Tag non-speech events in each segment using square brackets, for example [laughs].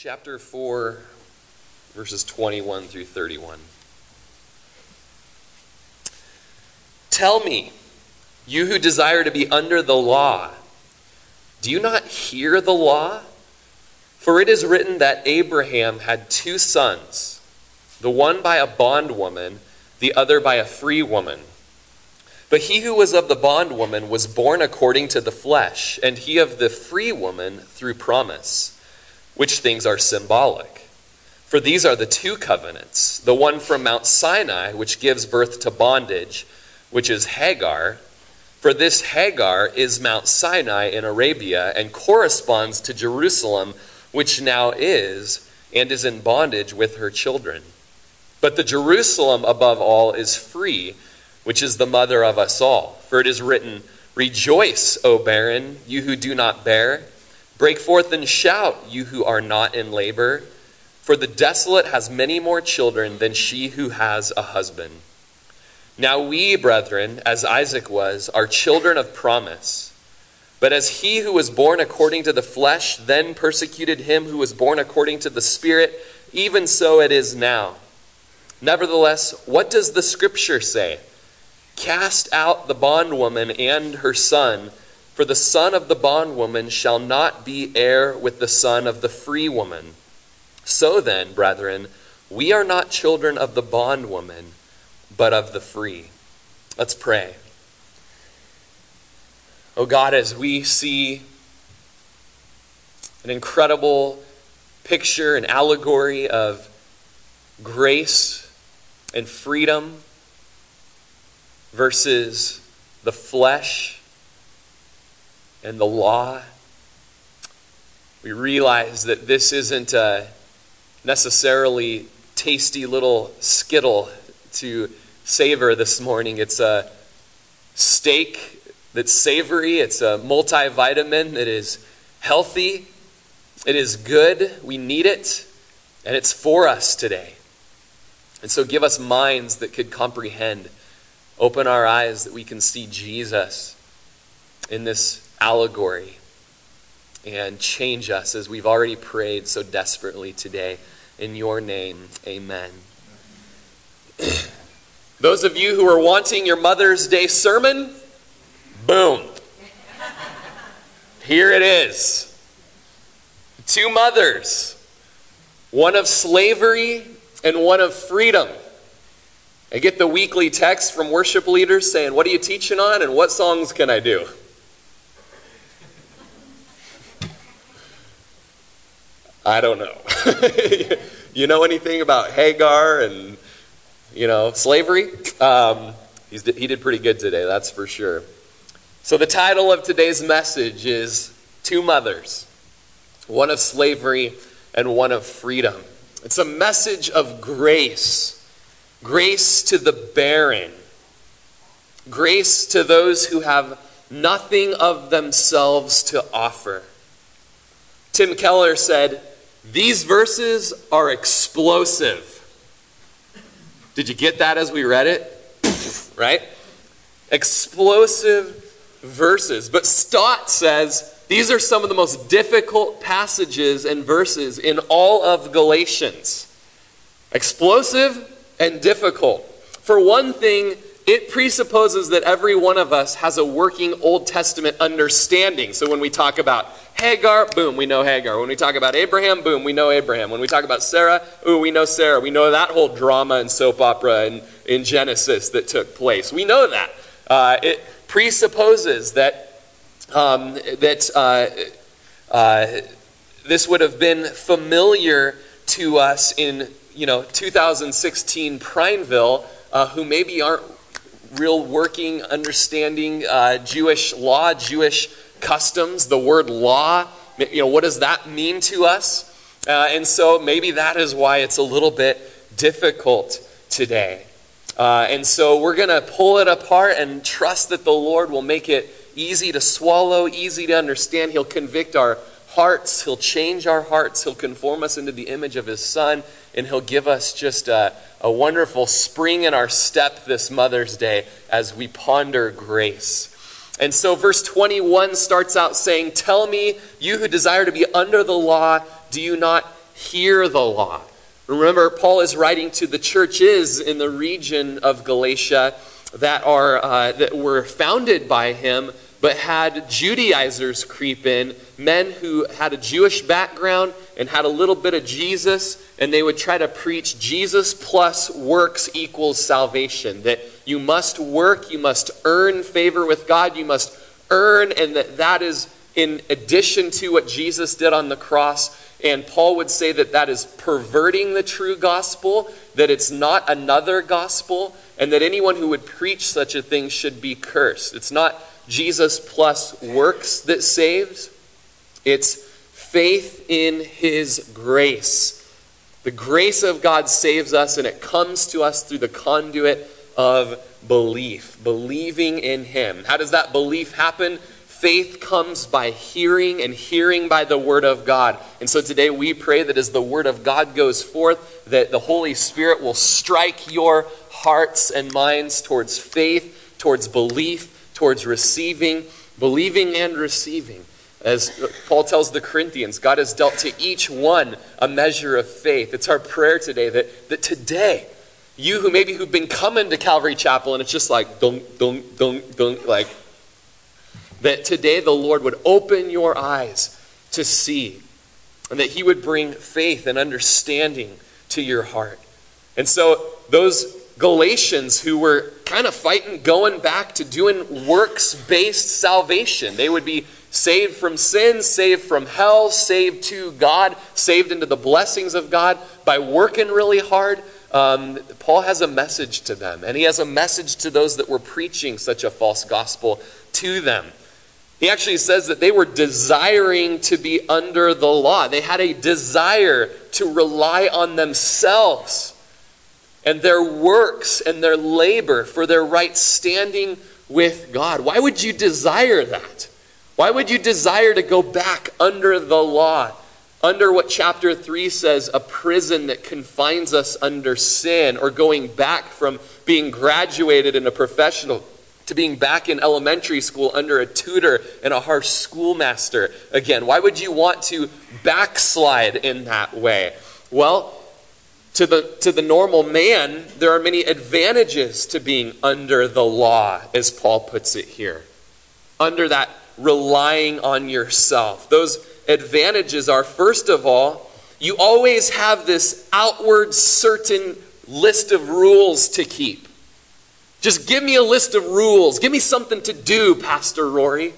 chapter 4, verses 21 through 31. Tell me, you who desire to be under the law, do you not hear the law? For it is written that Abraham had two sons, the one by a bondwoman, the other by a free woman. But he who was of the bondwoman was born according to the flesh, and he of the free woman through promise which things are symbolic. For these are the two covenants the one from Mount Sinai, which gives birth to bondage, which is Hagar. For this Hagar is Mount Sinai in Arabia and corresponds to Jerusalem, which now is and is in bondage with her children. But the Jerusalem above all is free, which is the mother of us all. For it is written, Rejoice, O barren, you who do not bear. Break forth and shout, you who are not in labor, for the desolate has many more children than she who has a husband. Now we, brethren, as Isaac was, are children of promise. But as he who was born according to the flesh then persecuted him who was born according to the Spirit, even so it is now. Nevertheless, what does the Scripture say? Cast out the bondwoman and her son for the son of the bondwoman shall not be heir with the son of the free woman. So then, brethren, we are not children of the bondwoman, but of the free. Let's pray. Oh God, as we see an incredible picture, an allegory of grace and freedom versus the flesh and the law, we realize that this isn't a necessarily tasty little skittle to savor this morning. It's a steak that's savory, it's a multivitamin that is healthy, it is good, we need it, and it's for us today. And so give us minds that could comprehend. Open our eyes that we can see Jesus in this allegory and change us as we've already prayed so desperately today. In your name, amen. [clears throat] Those of you who are wanting your Mother's Day sermon, boom. Here it is. Two mothers, one of slavery and one of freedom. I get the weekly text from worship leaders saying, What are you teaching on and what songs can I do? I don't know. [laughs] you know anything about Hagar and, you know, slavery? Um, he did pretty good today, that's for sure. So, the title of today's message is Two Mothers one of slavery and one of freedom. It's a message of grace grace to the barren, grace to those who have nothing of themselves to offer. Tim Keller said, these verses are explosive. Did you get that as we read it? [laughs] right? Explosive verses. But Stott says these are some of the most difficult passages and verses in all of Galatians. Explosive and difficult. For one thing, it presupposes that every one of us has a working Old Testament understanding. So when we talk about Hagar, boom, we know Hagar. When we talk about Abraham, boom, we know Abraham. When we talk about Sarah, ooh, we know Sarah. We know that whole drama and soap opera in, in Genesis that took place. We know that. Uh, it presupposes that, um, that uh, uh, this would have been familiar to us in you know 2016 Prineville, uh, who maybe aren't real working, understanding uh, Jewish law, Jewish customs, the word law, you know, what does that mean to us? Uh, and so maybe that is why it's a little bit difficult today. Uh, and so we're going to pull it apart and trust that the Lord will make it easy to swallow, easy to understand. He'll convict our hearts, He'll change our hearts, He'll conform us into the image of His Son, and He'll give us just a, a wonderful spring in our step this Mother's Day as we ponder grace. And so, verse 21 starts out saying, Tell me, you who desire to be under the law, do you not hear the law. Remember, Paul is writing to the churches in the region of Galatia that, are, uh, that were founded by him, but had Judaizers creep in, men who had a Jewish background and had a little bit of Jesus, and they would try to preach Jesus plus works equals salvation. That you must work, you must earn favor with God, you must earn, and that that is in addition to what Jesus did on the cross. And Paul would say that that is perverting the true gospel, that it's not another gospel, and that anyone who would preach such a thing should be cursed. It's not Jesus plus works that saves, it's faith in his grace. The grace of God saves us, and it comes to us through the conduit of belief, believing in him. How does that belief happen? Faith comes by hearing, and hearing by the Word of God. And so today we pray that as the Word of God goes forth, that the Holy Spirit will strike your hearts and minds towards faith, towards belief, towards receiving, believing and receiving. As Paul tells the Corinthians, God has dealt to each one a measure of faith. It's our prayer today that, that today, you who maybe who've been coming to Calvary Chapel and it's just like dunk, dunk, dunk, dunk, like that today the Lord would open your eyes to see, and that He would bring faith and understanding to your heart. And so, those Galatians who were kind of fighting going back to doing works based salvation, they would be saved from sin, saved from hell, saved to God, saved into the blessings of God by working really hard. Um, Paul has a message to them, and he has a message to those that were preaching such a false gospel to them. He actually says that they were desiring to be under the law. They had a desire to rely on themselves and their works and their labor for their right standing with God. Why would you desire that? Why would you desire to go back under the law? Under what chapter 3 says, a prison that confines us under sin, or going back from being graduated in a professional to being back in elementary school under a tutor and a harsh schoolmaster again. Why would you want to backslide in that way? Well, to the, to the normal man, there are many advantages to being under the law, as Paul puts it here. Under that relying on yourself. Those advantages are, first of all, you always have this outward certain list of rules to keep. Just give me a list of rules. Give me something to do, Pastor Rory.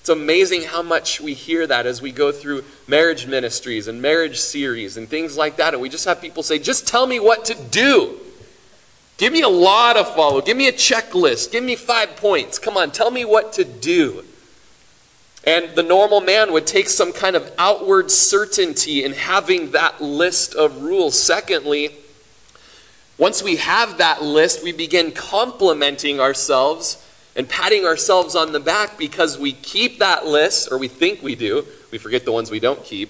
It's amazing how much we hear that as we go through marriage ministries and marriage series and things like that. And we just have people say, just tell me what to do. Give me a law to follow. Give me a checklist. Give me five points. Come on, tell me what to do. And the normal man would take some kind of outward certainty in having that list of rules. Secondly, once we have that list, we begin complimenting ourselves and patting ourselves on the back because we keep that list, or we think we do. We forget the ones we don't keep.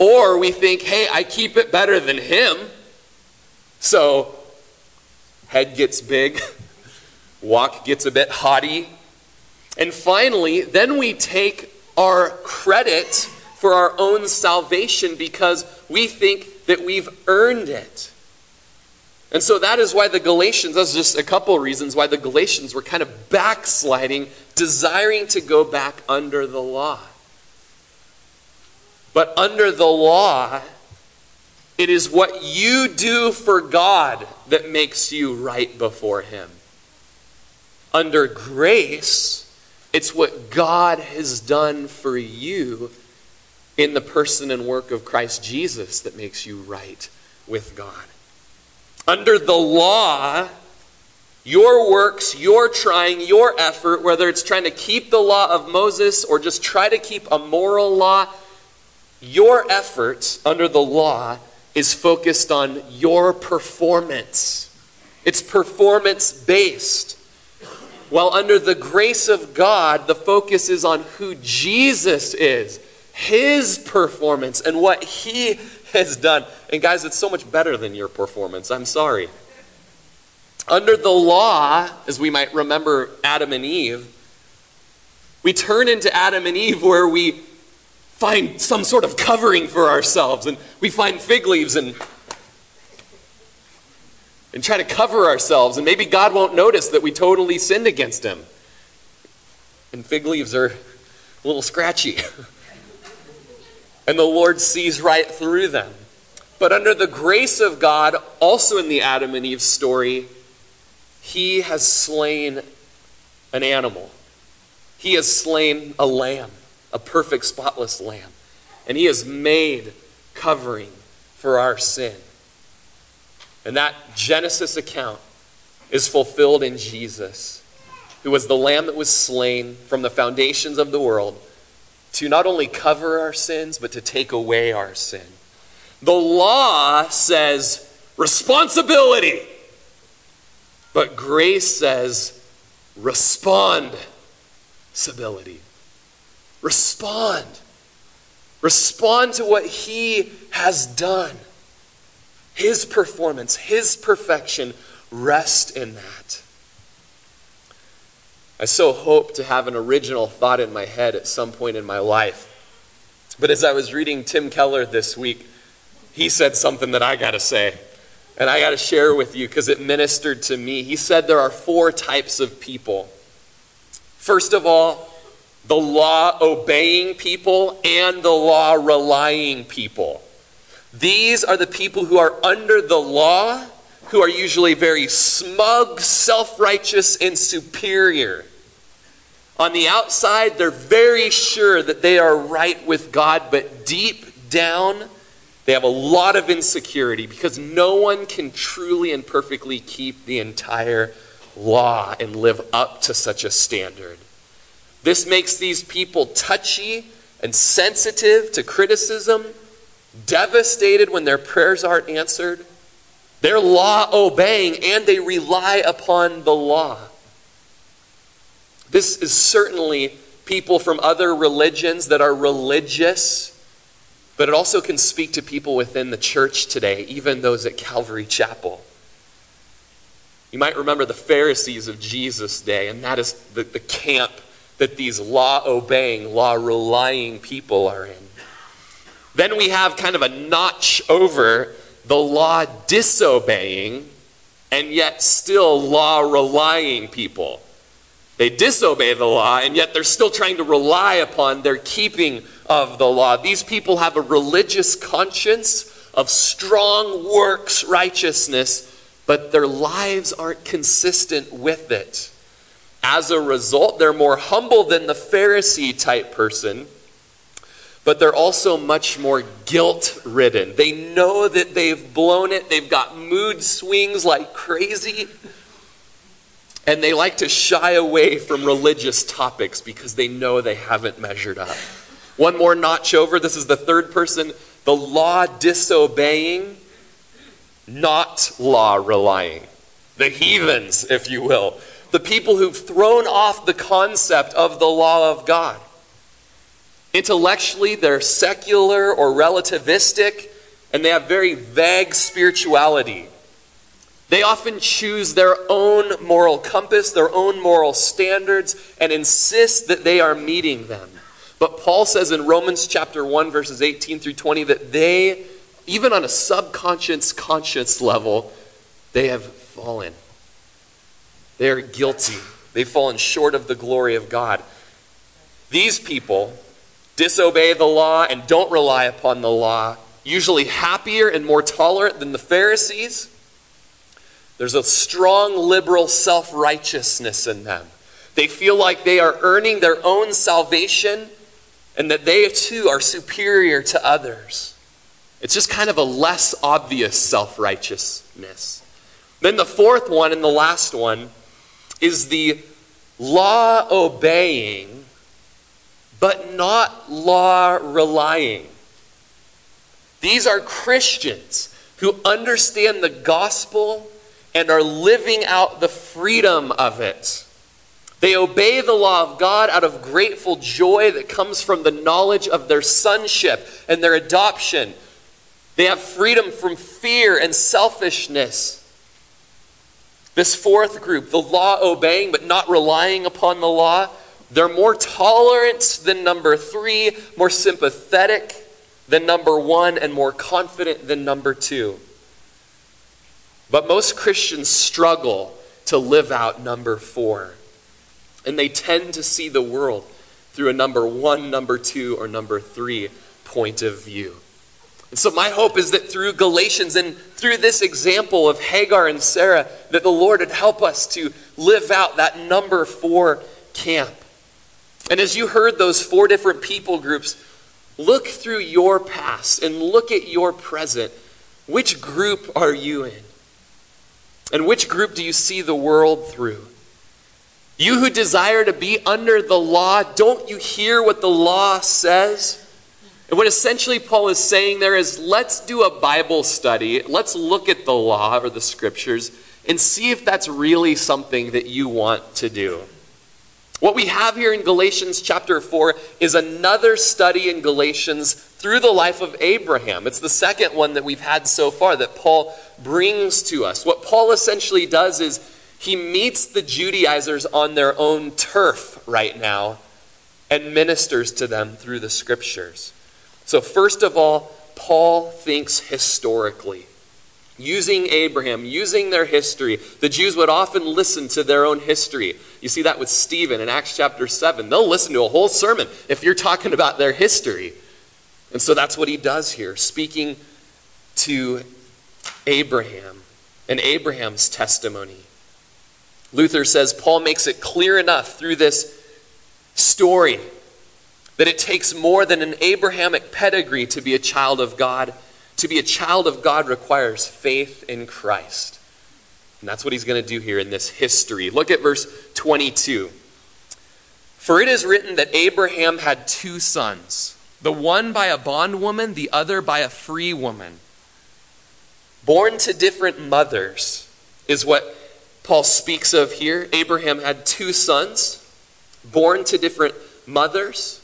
Or we think, hey, I keep it better than him. So, head gets big, [laughs] walk gets a bit haughty. And finally, then we take our credit for our own salvation because we think that we've earned it. And so that is why the Galatians, that's just a couple of reasons why the Galatians were kind of backsliding, desiring to go back under the law. But under the law, it is what you do for God that makes you right before Him. Under grace, it's what God has done for you in the person and work of Christ Jesus that makes you right with God. Under the law, your works, your trying, your effort, whether it's trying to keep the law of Moses or just try to keep a moral law, your effort under the law is focused on your performance. It's performance based. While under the grace of God, the focus is on who Jesus is, his performance, and what he [laughs] has done. And guys, it's so much better than your performance. I'm sorry. Under the law, as we might remember Adam and Eve, we turn into Adam and Eve where we find some sort of covering for ourselves, and we find fig leaves and and try to cover ourselves, and maybe God won't notice that we totally sinned against Him. And fig leaves are a little scratchy. [laughs] and the Lord sees right through them. But under the grace of God, also in the Adam and Eve story, He has slain an animal. He has slain a lamb, a perfect, spotless lamb. And He has made covering for our sin. And that Genesis account is fulfilled in Jesus, who was the lamb that was slain from the foundations of the world to not only cover our sins, but to take away our sin. The law says responsibility, but grace says respond. Civility. Respond. Respond to what he has done. His performance, His perfection, rest in that. I so hope to have an original thought in my head at some point in my life. But as I was reading Tim Keller this week, he said something that I got to say. And I got to share with you because it ministered to me. He said there are four types of people. First of all, the law obeying people and the law relying people. These are the people who are under the law, who are usually very smug, self righteous, and superior. On the outside, they're very sure that they are right with God, but deep down, they have a lot of insecurity because no one can truly and perfectly keep the entire law and live up to such a standard. This makes these people touchy and sensitive to criticism devastated when their prayers aren't answered. They're law obeying and they rely upon the law. This is certainly people from other religions that are religious, but it also can speak to people within the church today, even those at Calvary Chapel. You might remember the Pharisees of Jesus' day, and that is the, the camp that these law obeying, law relying people are in. Then we have kind of a notch over the law disobeying and yet still law relying people. They disobey the law and yet they're still trying to rely upon their keeping of the law. These people have a religious conscience of strong works righteousness, but their lives aren't consistent with it. As a result, they're more humble than the Pharisee type person but they're also much more guilt ridden. They know that they've blown it, they've got mood swings like crazy, and they like to shy away from religious topics because they know they haven't measured up. One more notch over this is the third person the law disobeying, not law relying. The heathens, if you will. The people who've thrown off the concept of the law of God. Intellectually, they're secular or relativistic, and they have very vague spirituality. They often choose their own moral compass, their own moral standards, and insist that they are meeting them. But Paul says in Romans chapter 1, verses 18 through 20, that they, even on a subconscious conscious level, they have fallen. They are guilty. They've fallen short of the glory of God. These people disobey the law and don't rely upon the law, usually happier and more tolerant than the Pharisees. There's a strong liberal self righteousness in them. They feel like they are earning their own salvation and that they too are superior to others. It's just kind of a less obvious self righteousness. Then the fourth one and the last one is the law obeying but not law relying. These are Christians who understand the gospel and are living out the freedom of it. They obey the law of God out of grateful joy that comes from the knowledge of their sonship and their adoption. They have freedom from fear and selfishness. This fourth group, the law obeying but not relying upon the law, They're more tolerant than number three, more sympathetic than number one, and more confident than number two. But most Christians struggle to live out number four. And they tend to see the world through a number one, number two, or number three point of view. And so, my hope is that through Galatians and through this example of Hagar and Sarah, that the Lord would help us to live out that number four camp. And as you heard those four different people groups, look through your past and look at your present. Which group are you in? And which group do you see the world through? You who desire to be under the law, don't you hear what the law says? And what essentially Paul is saying there is let's do a Bible study. Let's look at the law or the scriptures and see if that's really something that you want to do. What we have here in Galatians chapter 4 is another study in Galatians through the life of Abraham. It's the second one that we've had so far that Paul brings to us. What Paul essentially does is he meets the Judaizers on their own turf right now and ministers to them through the scriptures. So, first of all, Paul thinks historically. Using Abraham, using their history, the Jews would often listen to their own history. You see that with Stephen in Acts chapter 7. They'll listen to a whole sermon if you're talking about their history. And so that's what he does here, speaking to Abraham and Abraham's testimony. Luther says Paul makes it clear enough through this story that it takes more than an Abrahamic pedigree to be a child of God. To be a child of God requires faith in Christ. And that's what he's going to do here in this history. Look at verse 22. For it is written that Abraham had two sons, the one by a bondwoman, the other by a free woman. Born to different mothers is what Paul speaks of here. Abraham had two sons, born to different mothers.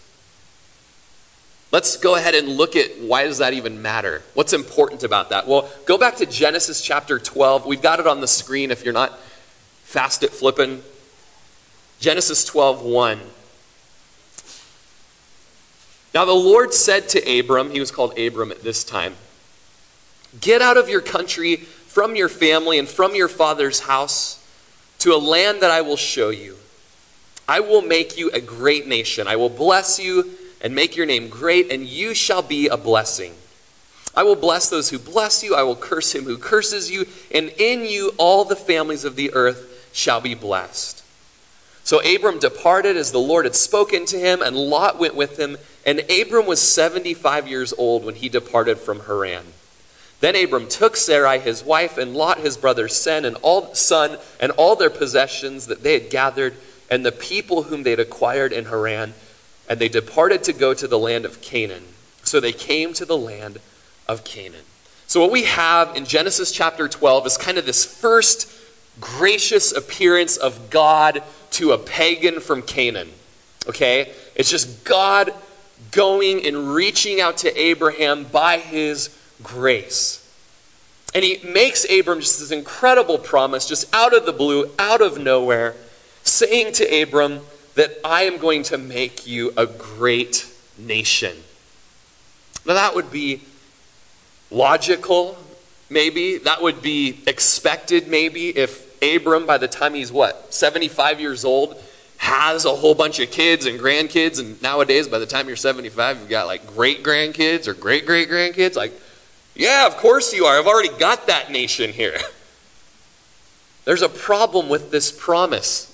Let's go ahead and look at why does that even matter? What's important about that? Well, go back to Genesis chapter 12. We've got it on the screen if you're not fast at flipping. Genesis 12, 1. Now the Lord said to Abram, he was called Abram at this time, Get out of your country, from your family, and from your father's house to a land that I will show you. I will make you a great nation. I will bless you and make your name great, and you shall be a blessing. I will bless those who bless you, I will curse him who curses you, and in you all the families of the earth shall be blessed. So Abram departed as the Lord had spoken to him, and Lot went with him. And Abram was 75 years old when he departed from Haran. Then Abram took Sarai his wife, and Lot his brother's son, and all son, and all their possessions that they had gathered, and the people whom they had acquired in Haran and they departed to go to the land of Canaan. So they came to the land of Canaan. So, what we have in Genesis chapter 12 is kind of this first gracious appearance of God to a pagan from Canaan. Okay? It's just God going and reaching out to Abraham by his grace. And he makes Abram just this incredible promise, just out of the blue, out of nowhere, saying to Abram, that I am going to make you a great nation. Now, that would be logical, maybe. That would be expected, maybe, if Abram, by the time he's what, 75 years old, has a whole bunch of kids and grandkids. And nowadays, by the time you're 75, you've got like great grandkids or great great grandkids. Like, yeah, of course you are. I've already got that nation here. [laughs] There's a problem with this promise.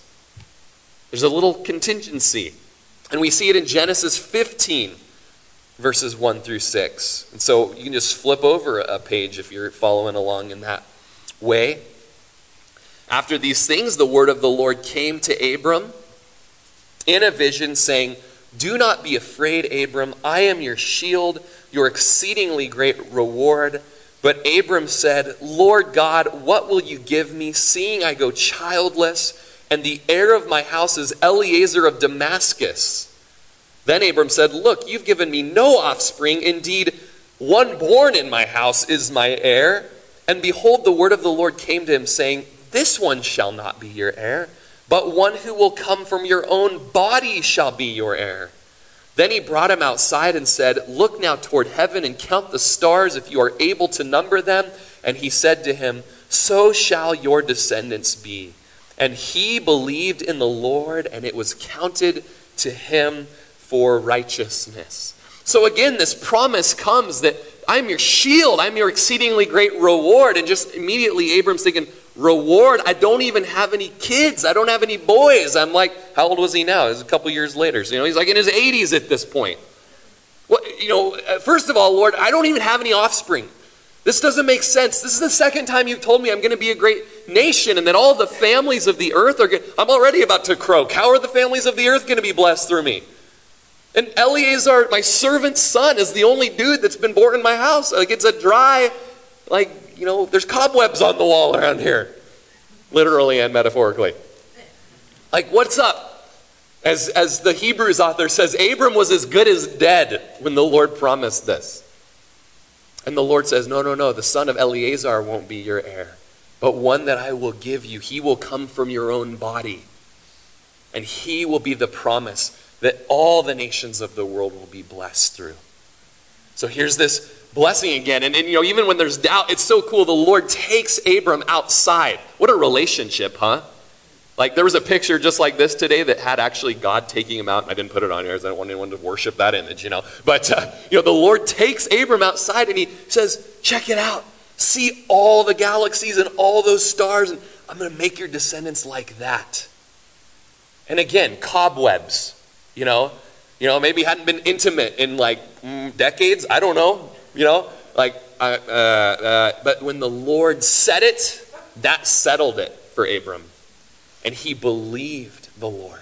There's a little contingency. And we see it in Genesis 15, verses 1 through 6. And so you can just flip over a page if you're following along in that way. After these things, the word of the Lord came to Abram in a vision, saying, Do not be afraid, Abram. I am your shield, your exceedingly great reward. But Abram said, Lord God, what will you give me, seeing I go childless? And the heir of my house is Eliezer of Damascus. Then Abram said, Look, you've given me no offspring. Indeed, one born in my house is my heir. And behold, the word of the Lord came to him, saying, This one shall not be your heir, but one who will come from your own body shall be your heir. Then he brought him outside and said, Look now toward heaven and count the stars if you are able to number them. And he said to him, So shall your descendants be. And he believed in the Lord, and it was counted to him for righteousness. So again, this promise comes that I'm your shield, I'm your exceedingly great reward. And just immediately, Abram's thinking, reward. I don't even have any kids. I don't have any boys. I'm like, how old was he now? It was a couple years later. So, you know, he's like in his 80s at this point. Well, you know, uh, first of all, Lord, I don't even have any offspring. This doesn't make sense. This is the second time you've told me I'm going to be a great nation and that all the families of the earth are going I'm already about to croak. How are the families of the earth going to be blessed through me? And Eliezer, my servant's son, is the only dude that's been born in my house. Like it's a dry, like you know, there's cobwebs on the wall around here, literally and metaphorically. Like, what's up? As, as the Hebrews author says, Abram was as good as dead when the Lord promised this. And the Lord says, No, no, no, the son of Eliezer won't be your heir, but one that I will give you. He will come from your own body. And he will be the promise that all the nations of the world will be blessed through. So here's this blessing again. And, and, you know, even when there's doubt, it's so cool. The Lord takes Abram outside. What a relationship, huh? Like there was a picture just like this today that had actually God taking him out. And I didn't put it on here because I don't want anyone to worship that image, you know. But uh, you know, the Lord takes Abram outside and he says, "Check it out. See all the galaxies and all those stars, and I'm going to make your descendants like that." And again, cobwebs. You know, you know, maybe hadn't been intimate in like mm, decades. I don't know you know, like, uh, uh, but when the Lord said it, that settled it for Abram. And he believed the Lord.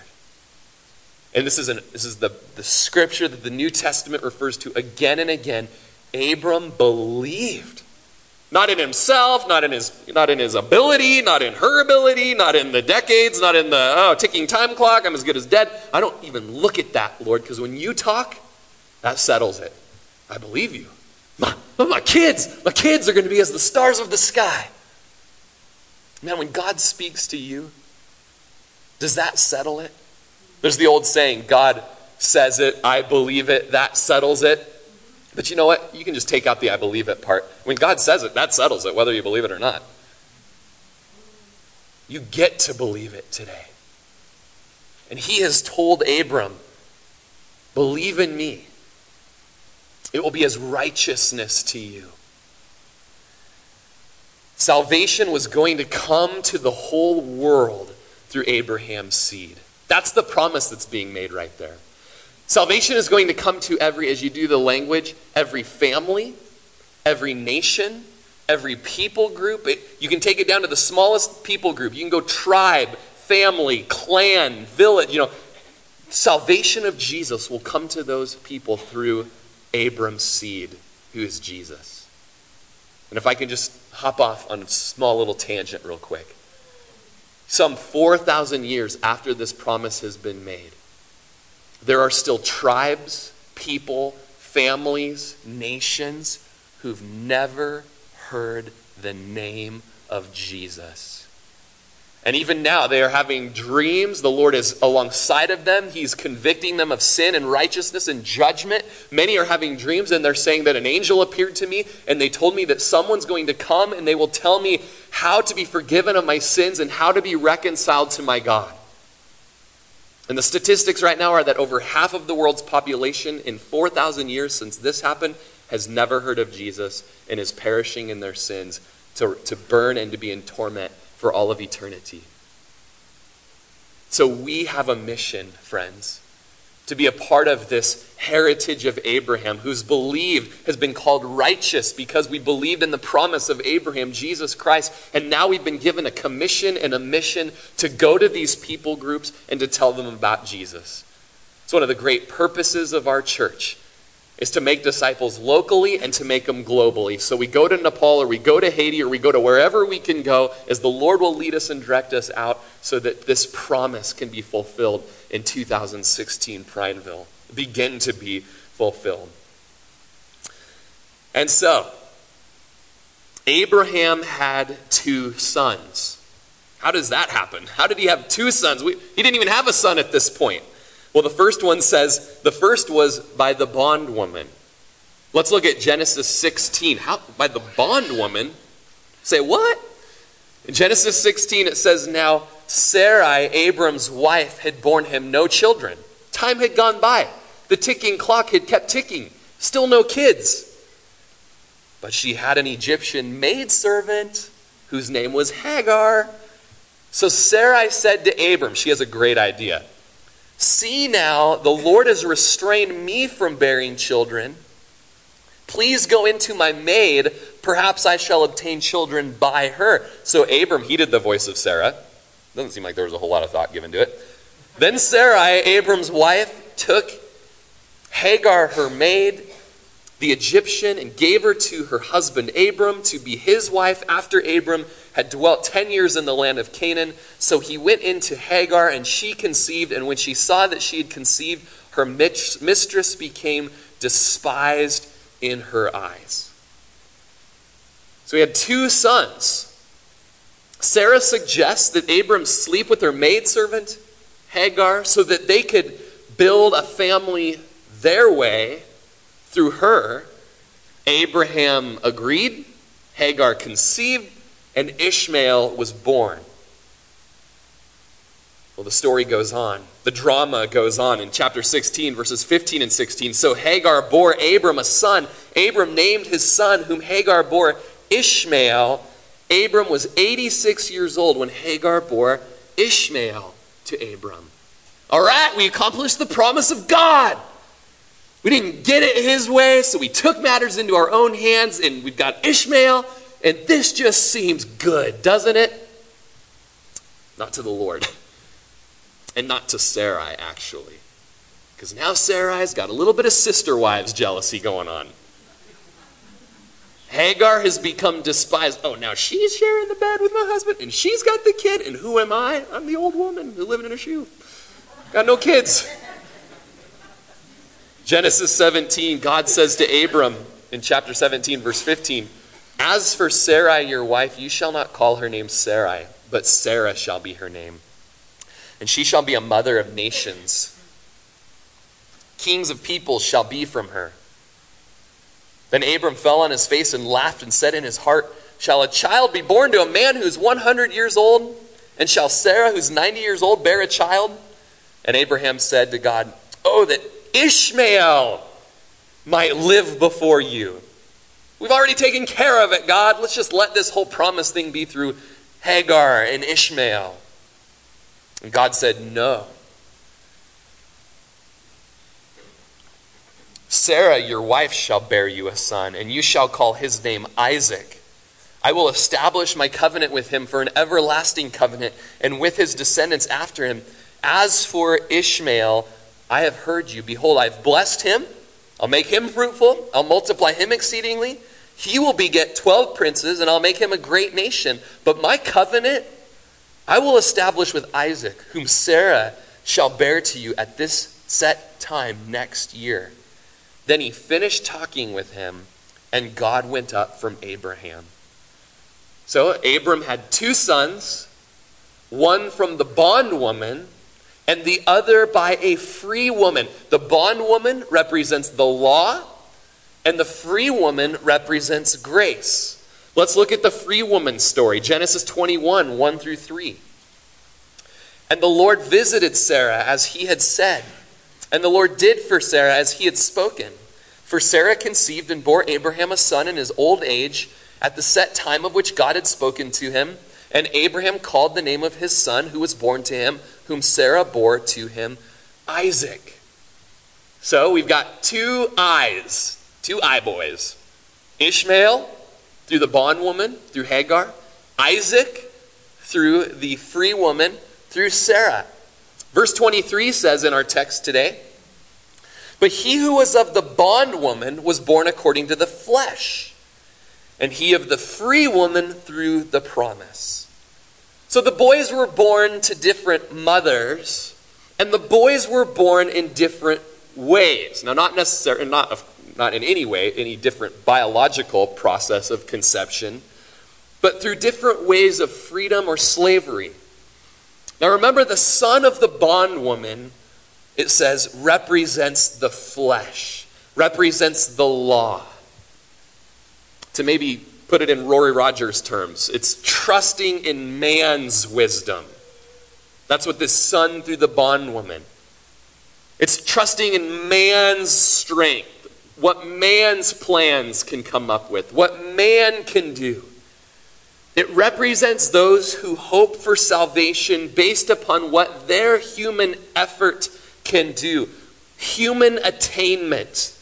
And this is, an, this is the, the scripture that the New Testament refers to again and again. Abram believed. Not in himself, not in his, not in his ability, not in her ability, not in the decades, not in the oh, ticking time clock, I'm as good as dead. I don't even look at that, Lord, because when you talk, that settles it. I believe you. My, my kids, my kids are going to be as the stars of the sky. Man, when God speaks to you, does that settle it? There's the old saying, God says it, I believe it, that settles it. But you know what? You can just take out the I believe it part. When God says it, that settles it, whether you believe it or not. You get to believe it today. And he has told Abram, believe in me. It will be as righteousness to you. Salvation was going to come to the whole world through Abraham's seed. That's the promise that's being made right there. Salvation is going to come to every, as you do the language, every family, every nation, every people group. It, you can take it down to the smallest people group. You can go tribe, family, clan, village. You know, salvation of Jesus will come to those people through Abram's seed, who is Jesus. And if I can just hop off on a small little tangent real quick. Some 4,000 years after this promise has been made, there are still tribes, people, families, nations who've never heard the name of Jesus. And even now, they are having dreams. The Lord is alongside of them. He's convicting them of sin and righteousness and judgment. Many are having dreams, and they're saying that an angel appeared to me, and they told me that someone's going to come, and they will tell me how to be forgiven of my sins and how to be reconciled to my God. And the statistics right now are that over half of the world's population in 4,000 years since this happened has never heard of Jesus and is perishing in their sins to, to burn and to be in torment for all of eternity. So we have a mission, friends, to be a part of this heritage of Abraham, who's believed, has been called righteous because we believed in the promise of Abraham, Jesus Christ. And now we've been given a commission and a mission to go to these people groups and to tell them about Jesus. It's one of the great purposes of our church is to make disciples locally and to make them globally. So we go to Nepal or we go to Haiti or we go to wherever we can go as the Lord will lead us and direct us out so that this promise can be fulfilled in 2016 Prineville, begin to be fulfilled. And so, Abraham had two sons. How does that happen? How did he have two sons? We, he didn't even have a son at this point. Well, the first one says the first was by the bondwoman. Let's look at Genesis 16. How by the bondwoman? Say what? In Genesis 16 it says now Sarai, Abram's wife, had borne him no children. Time had gone by. The ticking clock had kept ticking. Still no kids. But she had an Egyptian maidservant whose name was Hagar. So Sarai said to Abram, she has a great idea. See now, the Lord has restrained me from bearing children. Please go into my maid. Perhaps I shall obtain children by her. So Abram heeded the voice of Sarah. Doesn't seem like there was a whole lot of thought given to it. Then Sarai, Abram's wife, took Hagar, her maid, the Egyptian, and gave her to her husband Abram to be his wife after Abram had dwelt 10 years in the land of Canaan. So he went into Hagar, and she conceived. And when she saw that she had conceived, her mistress became despised in her eyes. So he had two sons. Sarah suggests that Abram sleep with her maidservant, Hagar, so that they could build a family their way through her. Abraham agreed. Hagar conceived and Ishmael was born. Well, the story goes on. The drama goes on in chapter 16, verses 15 and 16. So Hagar bore Abram a son. Abram named his son, whom Hagar bore Ishmael. Abram was 86 years old when Hagar bore Ishmael to Abram. All right, we accomplished the promise of God. We didn't get it his way, so we took matters into our own hands, and we've got Ishmael. And this just seems good, doesn't it? Not to the Lord. [laughs] And not to Sarai, actually. Because now Sarai's got a little bit of sister wives jealousy going on. Hagar has become despised. Oh, now she's sharing the bed with my husband, and she's got the kid, and who am I? I'm the old woman who living in a shoe. Got no kids. Genesis 17, God says to Abram in chapter 17, verse 15, as for Sarai, your wife, you shall not call her name Sarai, but Sarah shall be her name. And she shall be a mother of nations. Kings of peoples shall be from her. Then Abram fell on his face and laughed and said in his heart, Shall a child be born to a man who is 100 years old? And shall Sarah, who's 90 years old, bear a child? And Abraham said to God, Oh, that Ishmael might live before you. We've already taken care of it, God. Let's just let this whole promise thing be through Hagar and Ishmael. And God said, No. Sarah, your wife, shall bear you a son, and you shall call his name Isaac. I will establish my covenant with him for an everlasting covenant, and with his descendants after him. As for Ishmael, I have heard you. Behold, I've blessed him. I'll make him fruitful. I'll multiply him exceedingly. He will beget 12 princes, and I'll make him a great nation. But my covenant I will establish with Isaac, whom Sarah shall bear to you at this set time next year. Then he finished talking with him, and God went up from Abraham. So Abram had two sons, one from the bondwoman, and the other by a free woman. The bondwoman represents the law, and the free woman represents grace. Let's look at the free woman's story Genesis 21 1 through 3. And the Lord visited Sarah as he had said, and the Lord did for Sarah as he had spoken. For Sarah conceived and bore Abraham a son in his old age at the set time of which God had spoken to him. And Abraham called the name of his son who was born to him, whom Sarah bore to him, Isaac. So we've got two eyes two eye boys Ishmael through the bondwoman, through Hagar, Isaac through the free woman, through Sarah. Verse 23 says in our text today, But he who was of the bondwoman was born according to the flesh, and he of the free woman through the promise. So the boys were born to different mothers, and the boys were born in different ways. Now, not necessarily, not not in any way any different biological process of conception, but through different ways of freedom or slavery. Now remember, the son of the bondwoman, it says, represents the flesh, represents the law. To maybe put it in Rory Rodgers' terms, it's trusting in man's wisdom. That's what this son through the bondwoman. It's trusting in man's strength, what man's plans can come up with, what man can do. It represents those who hope for salvation based upon what their human effort can do. Human attainment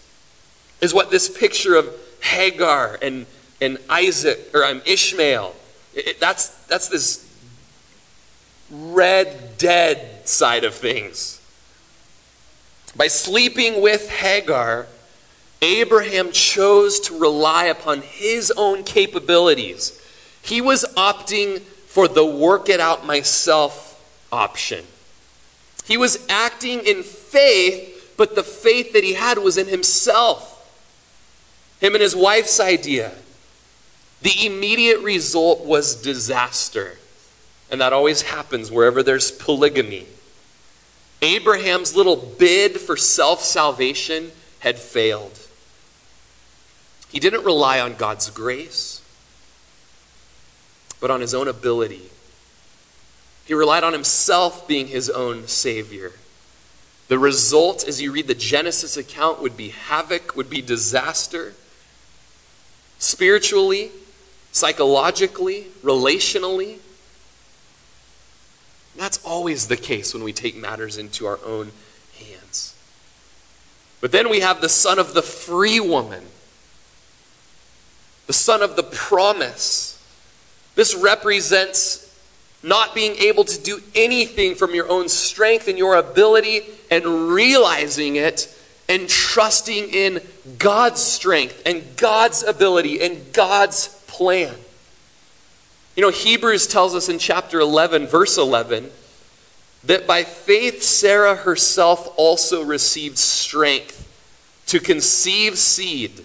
is what this picture of Hagar and, and Isaac, or um, Ishmael, it, that's, that's this red, dead side of things. By sleeping with Hagar, Abraham chose to rely upon his own capabilities he was opting for the work it out myself option. He was acting in faith, but the faith that he had was in himself. Him and his wife's idea. The immediate result was disaster. And that always happens wherever there's polygamy. Abraham's little bid for self salvation had failed. He didn't rely on God's grace but on his own ability. He relied on himself being his own Savior. The result, as you read the Genesis account, would be havoc, would be disaster. Spiritually, psychologically, relationally. That's always the case when we take matters into our own hands. But then we have the son of the free woman, the son of the promise this represents not being able to do anything from your own strength and your ability and realizing it and trusting in God's strength and God's ability and God's plan. You know, Hebrews tells us in chapter 11, verse 11, that by faith Sarah herself also received strength to conceive seed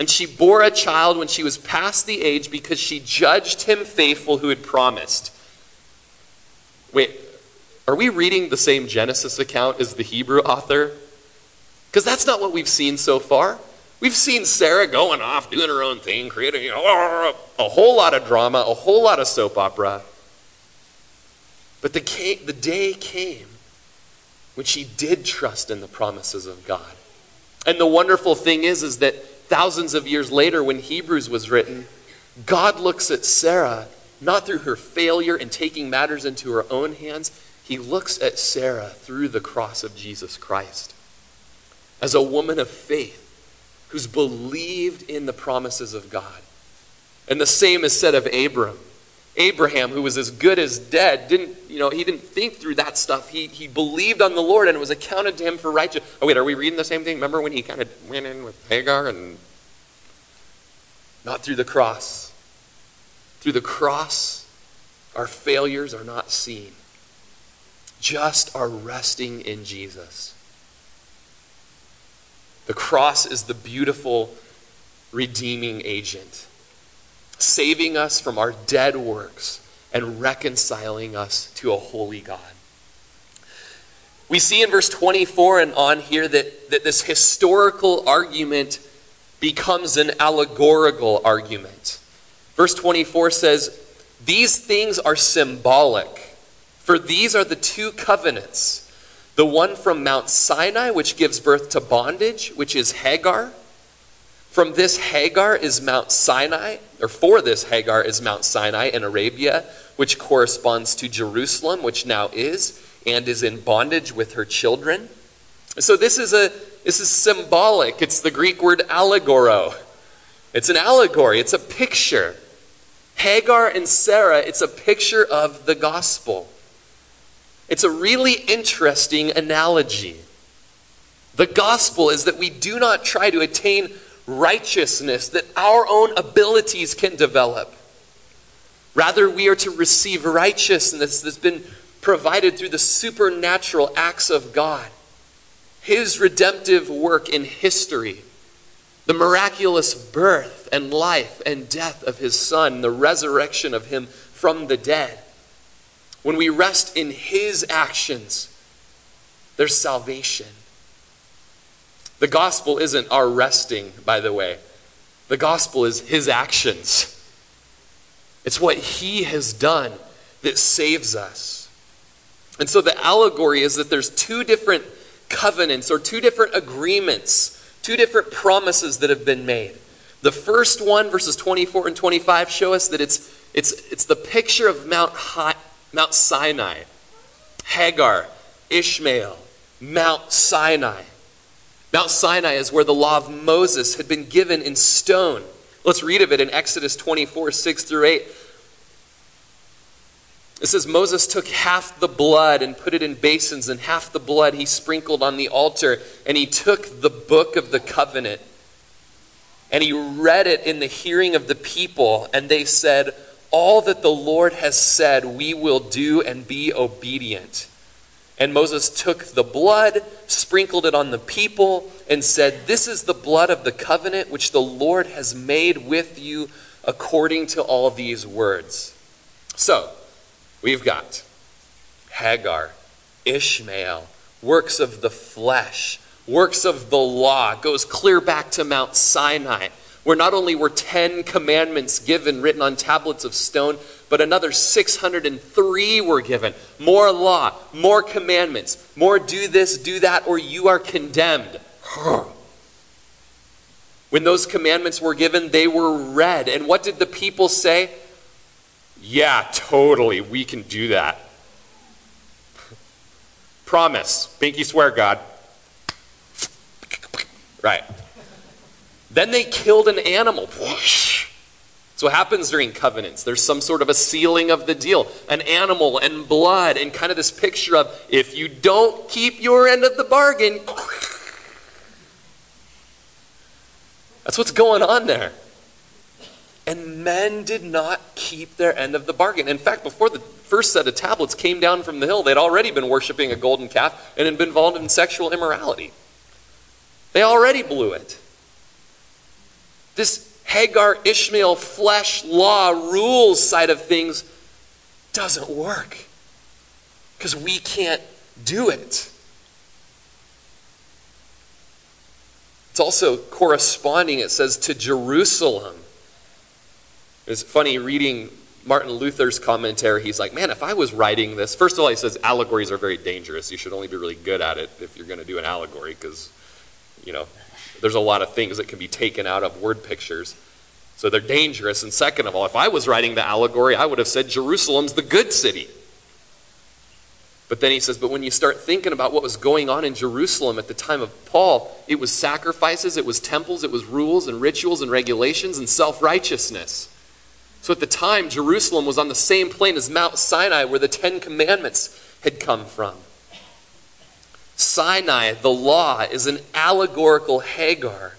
and she bore a child when she was past the age because she judged him faithful who had promised. Wait, are we reading the same Genesis account as the Hebrew author? Because that's not what we've seen so far. We've seen Sarah going off, doing her own thing, creating you know, a whole lot of drama, a whole lot of soap opera. But the, came, the day came when she did trust in the promises of God. And the wonderful thing is, is that thousands of years later, when Hebrews was written, God looks at Sarah not through her failure in taking matters into her own hands, he looks at Sarah through the cross of Jesus Christ as a woman of faith who's believed in the promises of God. And the same is said of Abram. Abraham, who was as good as dead, didn't, you know, he didn't think through that stuff. He, he believed on the Lord and it was accounted to him for righteous. Oh, wait, are we reading the same thing? Remember when he kind of went in with Hagar and not through the cross. Through the cross, our failures are not seen, just our resting in Jesus. The cross is the beautiful redeeming agent saving us from our dead works and reconciling us to a holy God. We see in verse 24 and on here that, that this historical argument becomes an allegorical argument. Verse 24 says, These things are symbolic, for these are the two covenants the one from Mount Sinai, which gives birth to bondage, which is Hagar from this Hagar is Mount Sinai, or for this Hagar is Mount Sinai in Arabia, which corresponds to Jerusalem, which now is, and is in bondage with her children. So this is a this is symbolic. It's the Greek word allegoro. It's an allegory, it's a picture. Hagar and Sarah, it's a picture of the gospel. It's a really interesting analogy. The gospel is that we do not try to attain righteousness that our own abilities can develop. Rather, we are to receive righteousness that's been provided through the supernatural acts of God, His redemptive work in history, the miraculous birth and life and death of his son, the resurrection of him from the dead. When we rest in his actions, there's salvation. The gospel isn't our resting, by the way. The gospel is his actions. It's what he has done that saves us. And so the allegory is that there's two different covenants or two different agreements, two different promises that have been made. The first one, verses 24 and 25, show us that it's, it's, it's the picture of Mount, High, Mount Sinai, Hagar, Ishmael, Mount Sinai. Mount Sinai is where the law of Moses had been given in stone. Let's read of it in Exodus 24, 6 through 8. It says, Moses took half the blood and put it in basins, and half the blood he sprinkled on the altar, and he took the book of the covenant, and he read it in the hearing of the people, and they said, All that the Lord has said, we will do and be obedient. And Moses took the blood, sprinkled it on the people, and said, This is the blood of the covenant which the Lord has made with you according to all these words. So, We've got Hagar, Ishmael, works of the flesh, works of the law, goes clear back to Mount Sinai, where not only were 10 commandments given written on tablets of stone, but another 603 were given. More law, more commandments, more do this, do that, or you are condemned. When those commandments were given, they were read. And what did the people say? Yeah, totally. We can do that. Promise. Pinky swear, God. Right. Then they killed an animal. So what happens during covenants? There's some sort of a sealing of the deal, an animal and blood, and kind of this picture of if you don't keep your end of the bargain. [clears throat] That's what's going on there. And men did not keep their end of the bargain. In fact, before the first set of tablets came down from the hill, they'd already been worshiping a golden calf and had been involved in sexual immorality. They already blew it. This Hagar Ishmael flesh law rules side of things doesn't work because we can't do it. It's also corresponding, it says, to Jerusalem. It's funny reading Martin Luther's commentary. He's like, man, if I was writing this, first of all, he says allegories are very dangerous. You should only be really good at it if you're going to do an allegory because, you know, there's a lot of things that can be taken out of word pictures. So they're dangerous. And second of all, if I was writing the allegory, I would have said Jerusalem's the good city. But then he says, but when you start thinking about what was going on in Jerusalem at the time of Paul, it was sacrifices, it was temples, it was rules and rituals and regulations and self righteousness. So at the time, Jerusalem was on the same plane as Mount Sinai, where the Ten Commandments had come from. Sinai, the law, is an allegorical Hagar.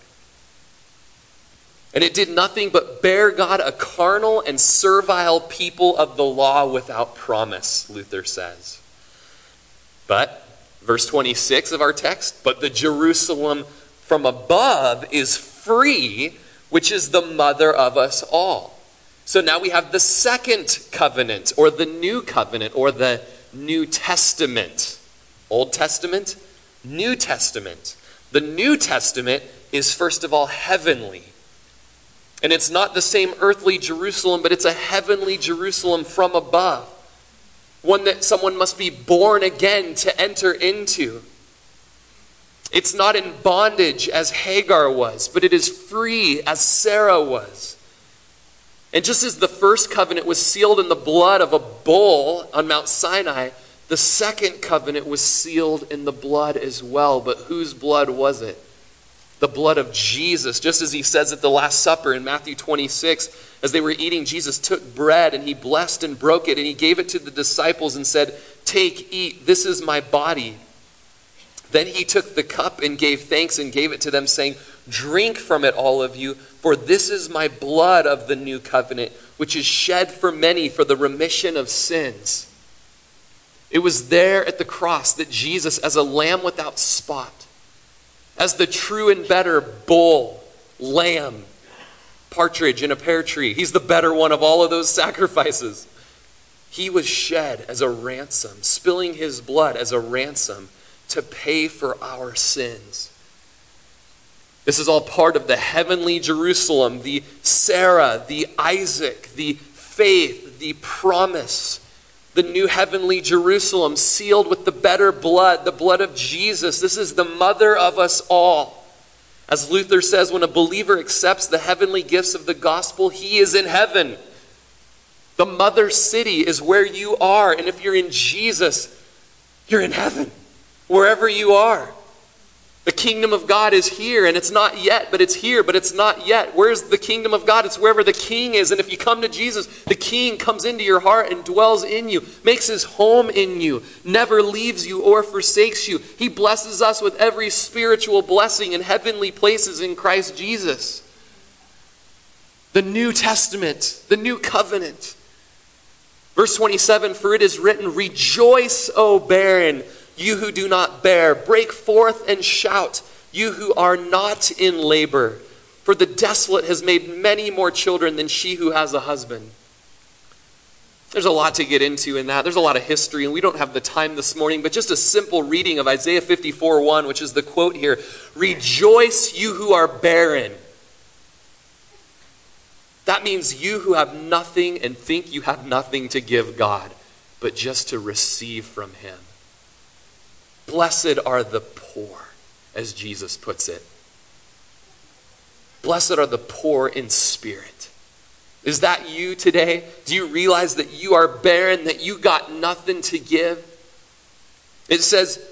And it did nothing but bear God a carnal and servile people of the law without promise, Luther says. But, verse 26 of our text, but the Jerusalem from above is free, which is the mother of us all. So now we have the second covenant, or the new covenant, or the New Testament. Old Testament, New Testament. The New Testament is, first of all, heavenly. And it's not the same earthly Jerusalem, but it's a heavenly Jerusalem from above. One that someone must be born again to enter into. It's not in bondage as Hagar was, but it is free as Sarah was. And just as the first covenant was sealed in the blood of a bull on Mount Sinai, the second covenant was sealed in the blood as well. But whose blood was it? The blood of Jesus. Just as he says at the Last Supper in Matthew 26, as they were eating, Jesus took bread and he blessed and broke it and he gave it to the disciples and said, Take, eat, this is my body. Then he took the cup and gave thanks and gave it to them, saying, Drink from it, all of you, for this is my blood of the new covenant, which is shed for many for the remission of sins. It was there at the cross that Jesus, as a lamb without spot, as the true and better bull, lamb, partridge in a pear tree. He's the better one of all of those sacrifices. He was shed as a ransom, spilling his blood as a ransom to pay for our sins. This is all part of the heavenly Jerusalem, the Sarah, the Isaac, the faith, the promise, the new heavenly Jerusalem sealed with the better blood, the blood of Jesus. This is the mother of us all. As Luther says, when a believer accepts the heavenly gifts of the gospel, he is in heaven. The mother city is where you are. And if you're in Jesus, you're in heaven, wherever you are. The kingdom of God is here, and it's not yet, but it's here, but it's not yet. Where's the kingdom of God? It's wherever the king is. And if you come to Jesus, the king comes into your heart and dwells in you, makes his home in you, never leaves you or forsakes you. He blesses us with every spiritual blessing in heavenly places in Christ Jesus. The New Testament, the New Covenant. Verse 27 For it is written, Rejoice, O barren you who do not bear, break forth and shout, you who are not in labor. For the desolate has made many more children than she who has a husband. There's a lot to get into in that. There's a lot of history, and we don't have the time this morning, but just a simple reading of Isaiah 54 1, which is the quote here Rejoice, you who are barren. That means you who have nothing and think you have nothing to give God, but just to receive from Him. Blessed are the poor, as Jesus puts it. Blessed are the poor in spirit. Is that you today? Do you realize that you are barren, that you got nothing to give? It says,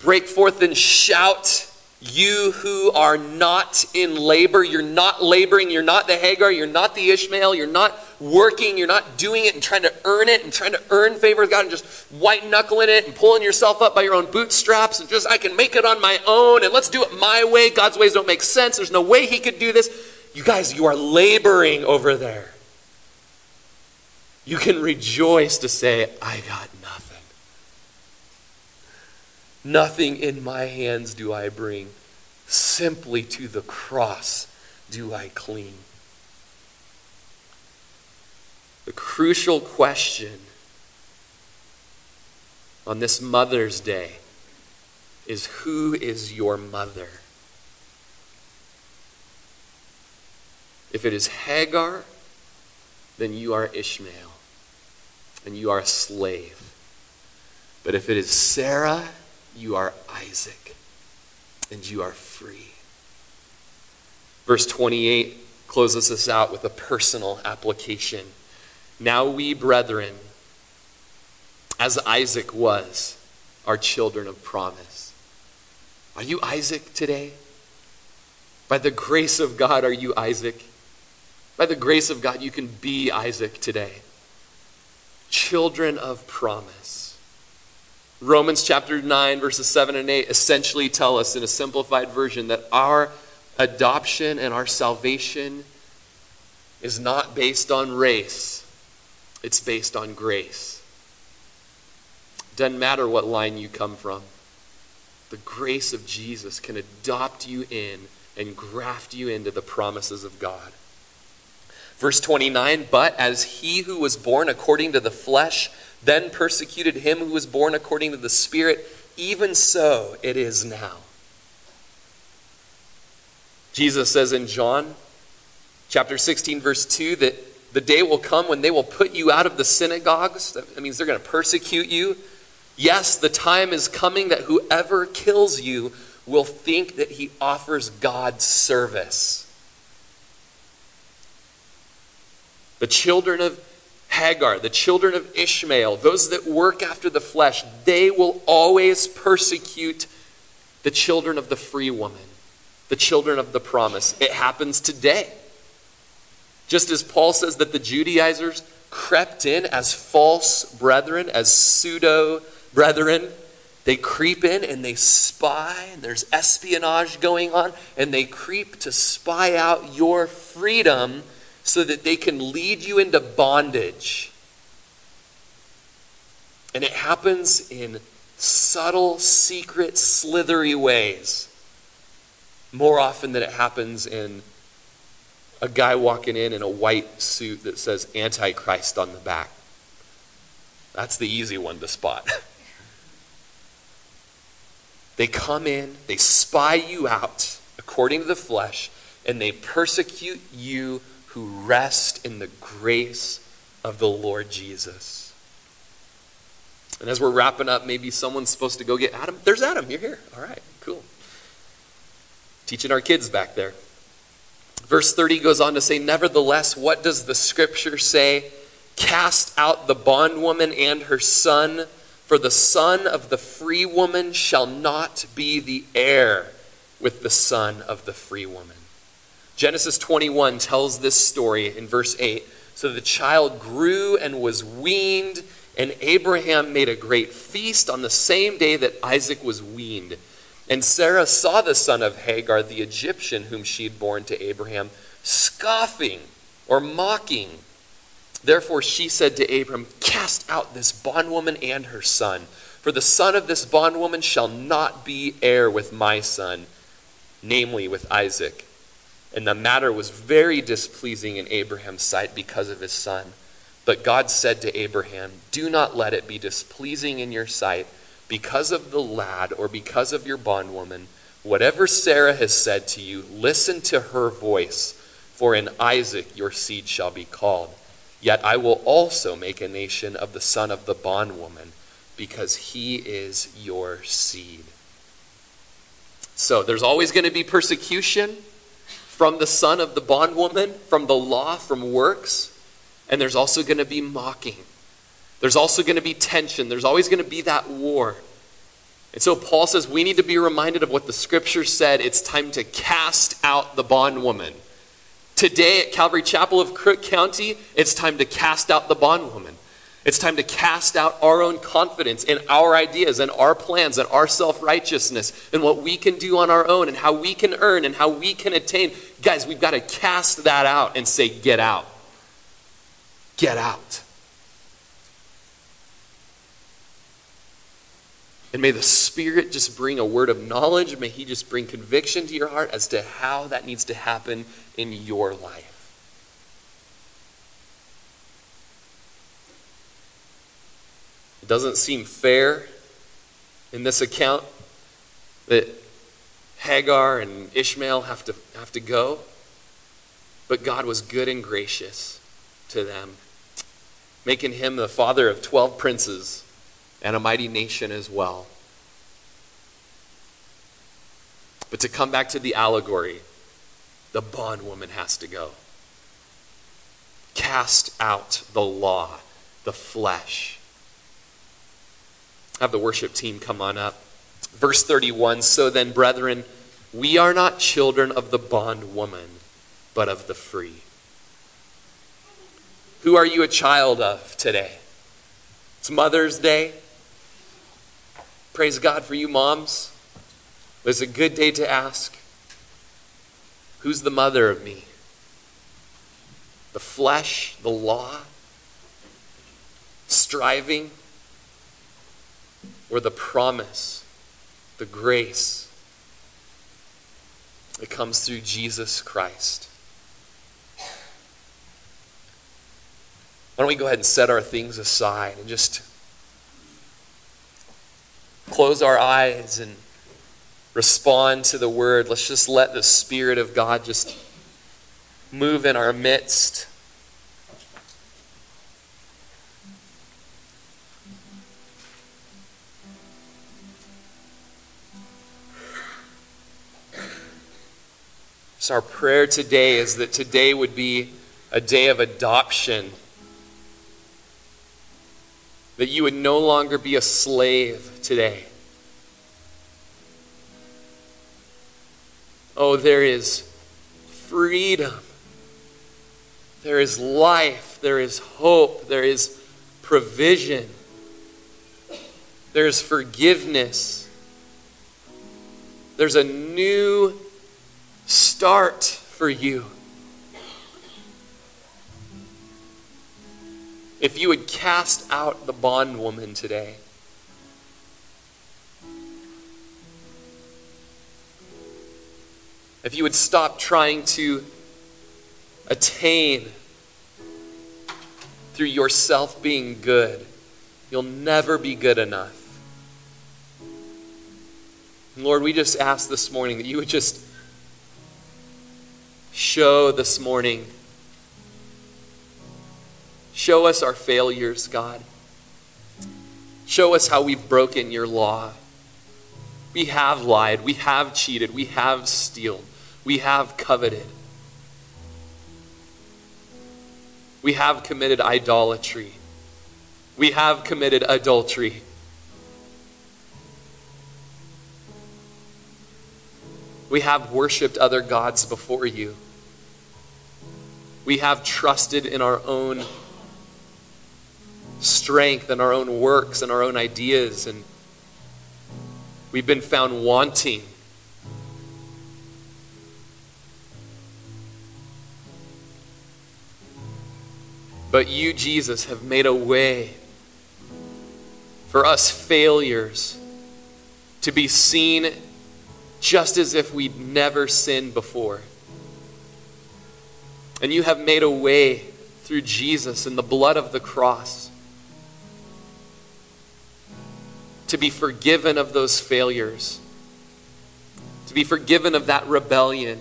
break forth and shout you who are not in labor, you're not laboring, you're not the Hagar, you're not the Ishmael, you're not working, you're not doing it and trying to earn it and trying to earn favor with God and just white knuckling it and pulling yourself up by your own bootstraps and just, I can make it on my own and let's do it my way. God's ways don't make sense. There's no way He could do this. You guys, you are laboring over there. You can rejoice to say, I got nothing. Nothing in my hands do I bring, simply to the cross do I cling. The crucial question on this Mother's Day is who is your mother? If it is Hagar, then you are Ishmael and you are a slave. But if it is Sarah, you are Isaac, and you are free. Verse 28 closes us out with a personal application. Now we, brethren, as Isaac was, are children of promise. Are you Isaac today? By the grace of God, are you Isaac? By the grace of God, you can be Isaac today. Children of promise. Romans chapter 9, verses 7 and 8 essentially tell us in a simplified version that our adoption and our salvation is not based on race, it's based on grace. Doesn't matter what line you come from, the grace of Jesus can adopt you in and graft you into the promises of God. Verse 29 But as he who was born according to the flesh, then persecuted him who was born according to the Spirit, even so it is now. Jesus says in John chapter 16, verse 2, that the day will come when they will put you out of the synagogues. That means they're going to persecute you. Yes, the time is coming that whoever kills you will think that he offers God service. The children of Hagar, the children of Ishmael, those that work after the flesh, they will always persecute the children of the free woman, the children of the promise. It happens today. Just as Paul says that the Judaizers crept in as false brethren, as pseudo brethren, they creep in and they spy, and there's espionage going on, and they creep to spy out your freedom so that they can lead you into bondage. And it happens in subtle, secret, slithery ways more often than it happens in a guy walking in in a white suit that says Antichrist on the back. That's the easy one to spot. [laughs] they come in, they spy you out according to the flesh, and they persecute you who rest in the grace of the Lord Jesus. And as we're wrapping up, maybe someone's supposed to go get Adam. There's Adam. You're here. All right, cool. Teaching our kids back there. Verse 30 goes on to say, Nevertheless, what does the scripture say? Cast out the bondwoman and her son, for the son of the free woman shall not be the heir with the son of the free woman. Genesis 21 tells this story in verse 8. So the child grew and was weaned, and Abraham made a great feast on the same day that Isaac was weaned. And Sarah saw the son of Hagar, the Egyptian, whom she had borne to Abraham, scoffing or mocking. Therefore she said to Abram, Cast out this bondwoman and her son, for the son of this bondwoman shall not be heir with my son, namely with Isaac. And the matter was very displeasing in Abraham's sight because of his son. But God said to Abraham, Do not let it be displeasing in your sight because of the lad or because of your bondwoman, whatever Sarah has said to you, listen to her voice, for in Isaac your seed shall be called. Yet I will also make a nation of the son of the bondwoman, because he is your seed. So there's always going to be persecution from the son of the bondwoman, from the law, from works, and there's also going to be mocking there's also going to be tension. There's always going to be that war. And so Paul says we need to be reminded of what the scripture said. It's time to cast out the bondwoman. Today at Calvary Chapel of Crook County, it's time to cast out the bondwoman. It's time to cast out our own confidence in our ideas and our plans and our self righteousness and what we can do on our own and how we can earn and how we can attain. Guys, we've got to cast that out and say, Get out. Get out. And may the Spirit just bring a word of knowledge. May He just bring conviction to your heart as to how that needs to happen in your life. It doesn't seem fair in this account that Hagar and Ishmael have to, have to go, but God was good and gracious to them, making him the father of 12 princes and a mighty nation as well. But to come back to the allegory, the bondwoman has to go. Cast out the law, the flesh. Have the worship team come on up. Verse 31 So then, brethren, we are not children of the bondwoman, but of the free. Who are you a child of today? It's Mother's Day. Praise God for you, moms. But it's a good day to ask who's the mother of me? The flesh, the law, striving, or the promise, the grace that comes through Jesus Christ? Why don't we go ahead and set our things aside and just close our eyes and respond to the word. Let's just let the Spirit of God just move in our midst. So, our prayer today is that today would be a day of adoption that you would no longer be a slave today. Oh, there is freedom. There is life. There is hope. There is provision. There is forgiveness. There's a new start for you. If you would cast out the bondwoman today. If you would stop trying to attain through yourself being good. You'll never be good enough. Lord, we just ask this morning that you would just show this morning, show us our failures, God. Show us how we've broken your law. We have lied, we have cheated, we have stealed, we have coveted. We have committed idolatry. We have committed adultery. We have worshiped other gods before you. We have trusted in our own strength and our own works and our own ideas, and we've been found wanting. But you, Jesus, have made a way for us failures to be seen just as if we'd never sinned before. And you have made a way through Jesus and the blood of the cross to be forgiven of those failures, to be forgiven of that rebellion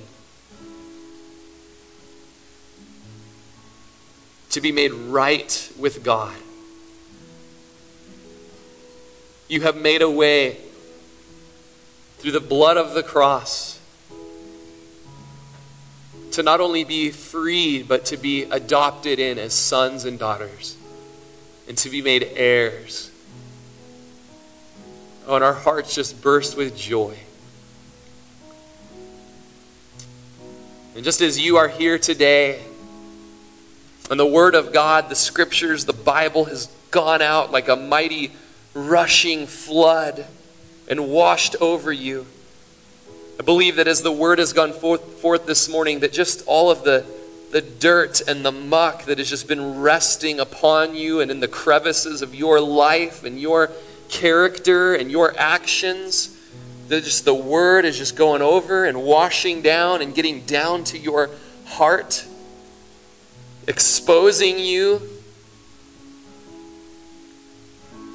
to be made right with God. You have made a way through the blood of the cross to not only be freed, but to be adopted in as sons and daughters and to be made heirs. And our hearts just burst with joy. And just as you are here today, and the Word of God, the Scriptures, the Bible has gone out like a mighty rushing flood and washed over you. I believe that as the Word has gone forth, forth this morning, that just all of the, the dirt and the muck that has just been resting upon you and in the crevices of your life and your character and your actions, just the Word is just going over and washing down and getting down to your heart exposing you,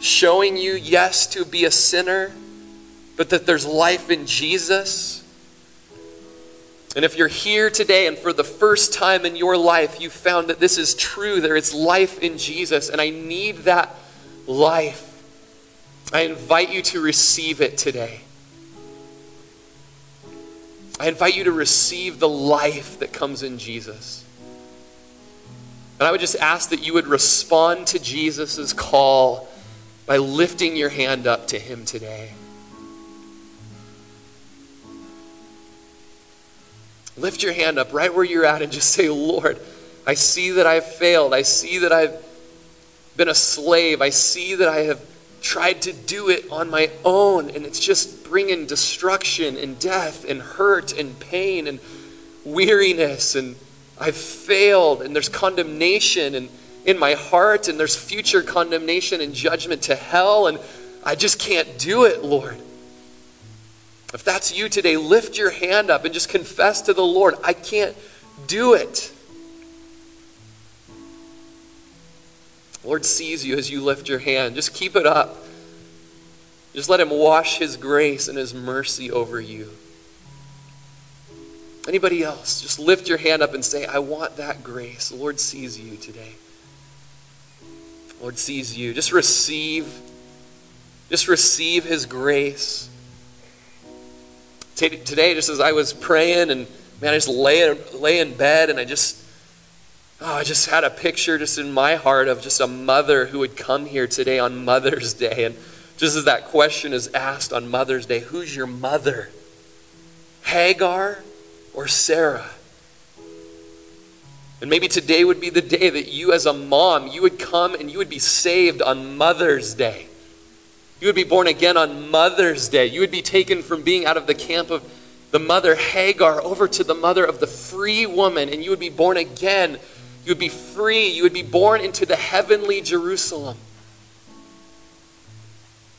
showing you, yes, to be a sinner, but that there's life in Jesus. And if you're here today and for the first time in your life you found that this is true, there is life in Jesus, and I need that life, I invite you to receive it today. I invite you to receive the life that comes in Jesus. And I would just ask that you would respond to Jesus' call by lifting your hand up to him today. Lift your hand up right where you're at and just say, Lord, I see that I've failed. I see that I've been a slave. I see that I have tried to do it on my own, and it's just bringing destruction and death and hurt and pain and weariness and I've failed, and there's condemnation and in my heart, and there's future condemnation and judgment to hell, and I just can't do it, Lord. If that's you today, lift your hand up and just confess to the Lord, I can't do it. Lord sees you as you lift your hand. Just keep it up. Just let Him wash His grace and His mercy over you. Anybody else? Just lift your hand up and say, I want that grace. The Lord sees you today. The Lord sees you. Just receive. Just receive His grace. Today, just as I was praying and man, I just lay, lay in bed and I just, oh, I just had a picture just in my heart of just a mother who would come here today on Mother's Day. And just as that question is asked on Mother's Day, who's your mother? Hagar? or Sarah. And maybe today would be the day that you, as a mom, you would come and you would be saved on Mother's Day. You would be born again on Mother's Day. You would be taken from being out of the camp of the mother Hagar over to the mother of the free woman, and you would be born again. You would be free. You would be born into the heavenly Jerusalem.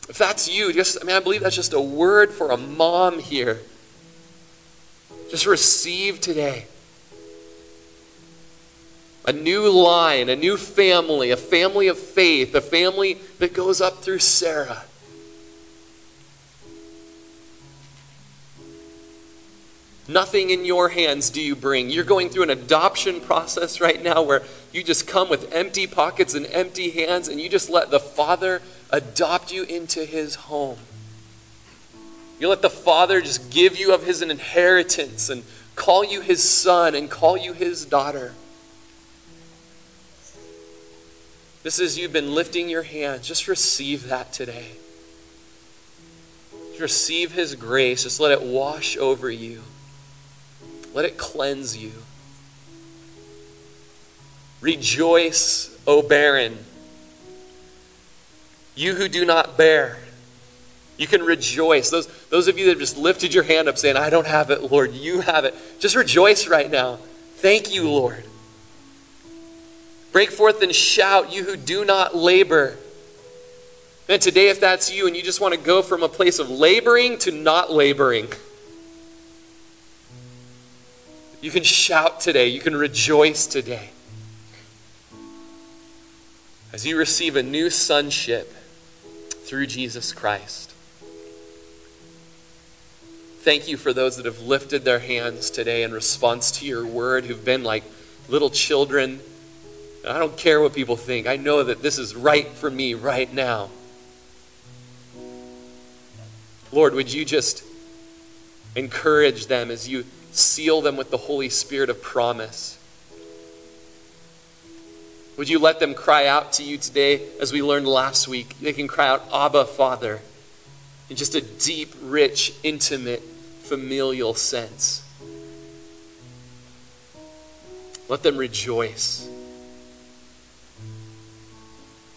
If that's you, just I mean, I believe that's just a word for a mom here just receive today. a new line, a new family, a family of faith, a family that goes up through Sarah. Nothing in your hands do you bring. You're going through an adoption process right now where you just come with empty pockets and empty hands and you just let the Father adopt you into his home. You let the Father just give you of his inheritance and call you his son and call you his daughter. This is you've been lifting your hands. Just receive that today. Just receive his grace. Just let it wash over you. Let it cleanse you. Rejoice, O barren, you who do not bear. You can rejoice. Those, those of you that have just lifted your hand up saying, I don't have it, Lord, you have it. Just rejoice right now. Thank you, Lord. Break forth and shout, you who do not labor. And today, if that's you and you just want to go from a place of laboring to not laboring, you can shout today. You can rejoice today. As you receive a new sonship through Jesus Christ. Thank you for those that have lifted their hands today in response to your word, who've been like little children. I don't care what people think. I know that this is right for me right now. Lord, would you just encourage them as you seal them with the Holy Spirit of promise? Would you let them cry out to you today, as we learned last week? They can cry out, Abba, Father, in just a deep, rich, intimate, familial sense. Let them rejoice.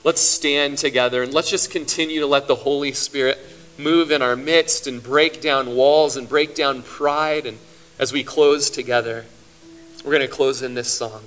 Let's stand together and let's just continue to let the Holy Spirit move in our midst and break down walls and break down pride and as we close together, we're going to close in this song.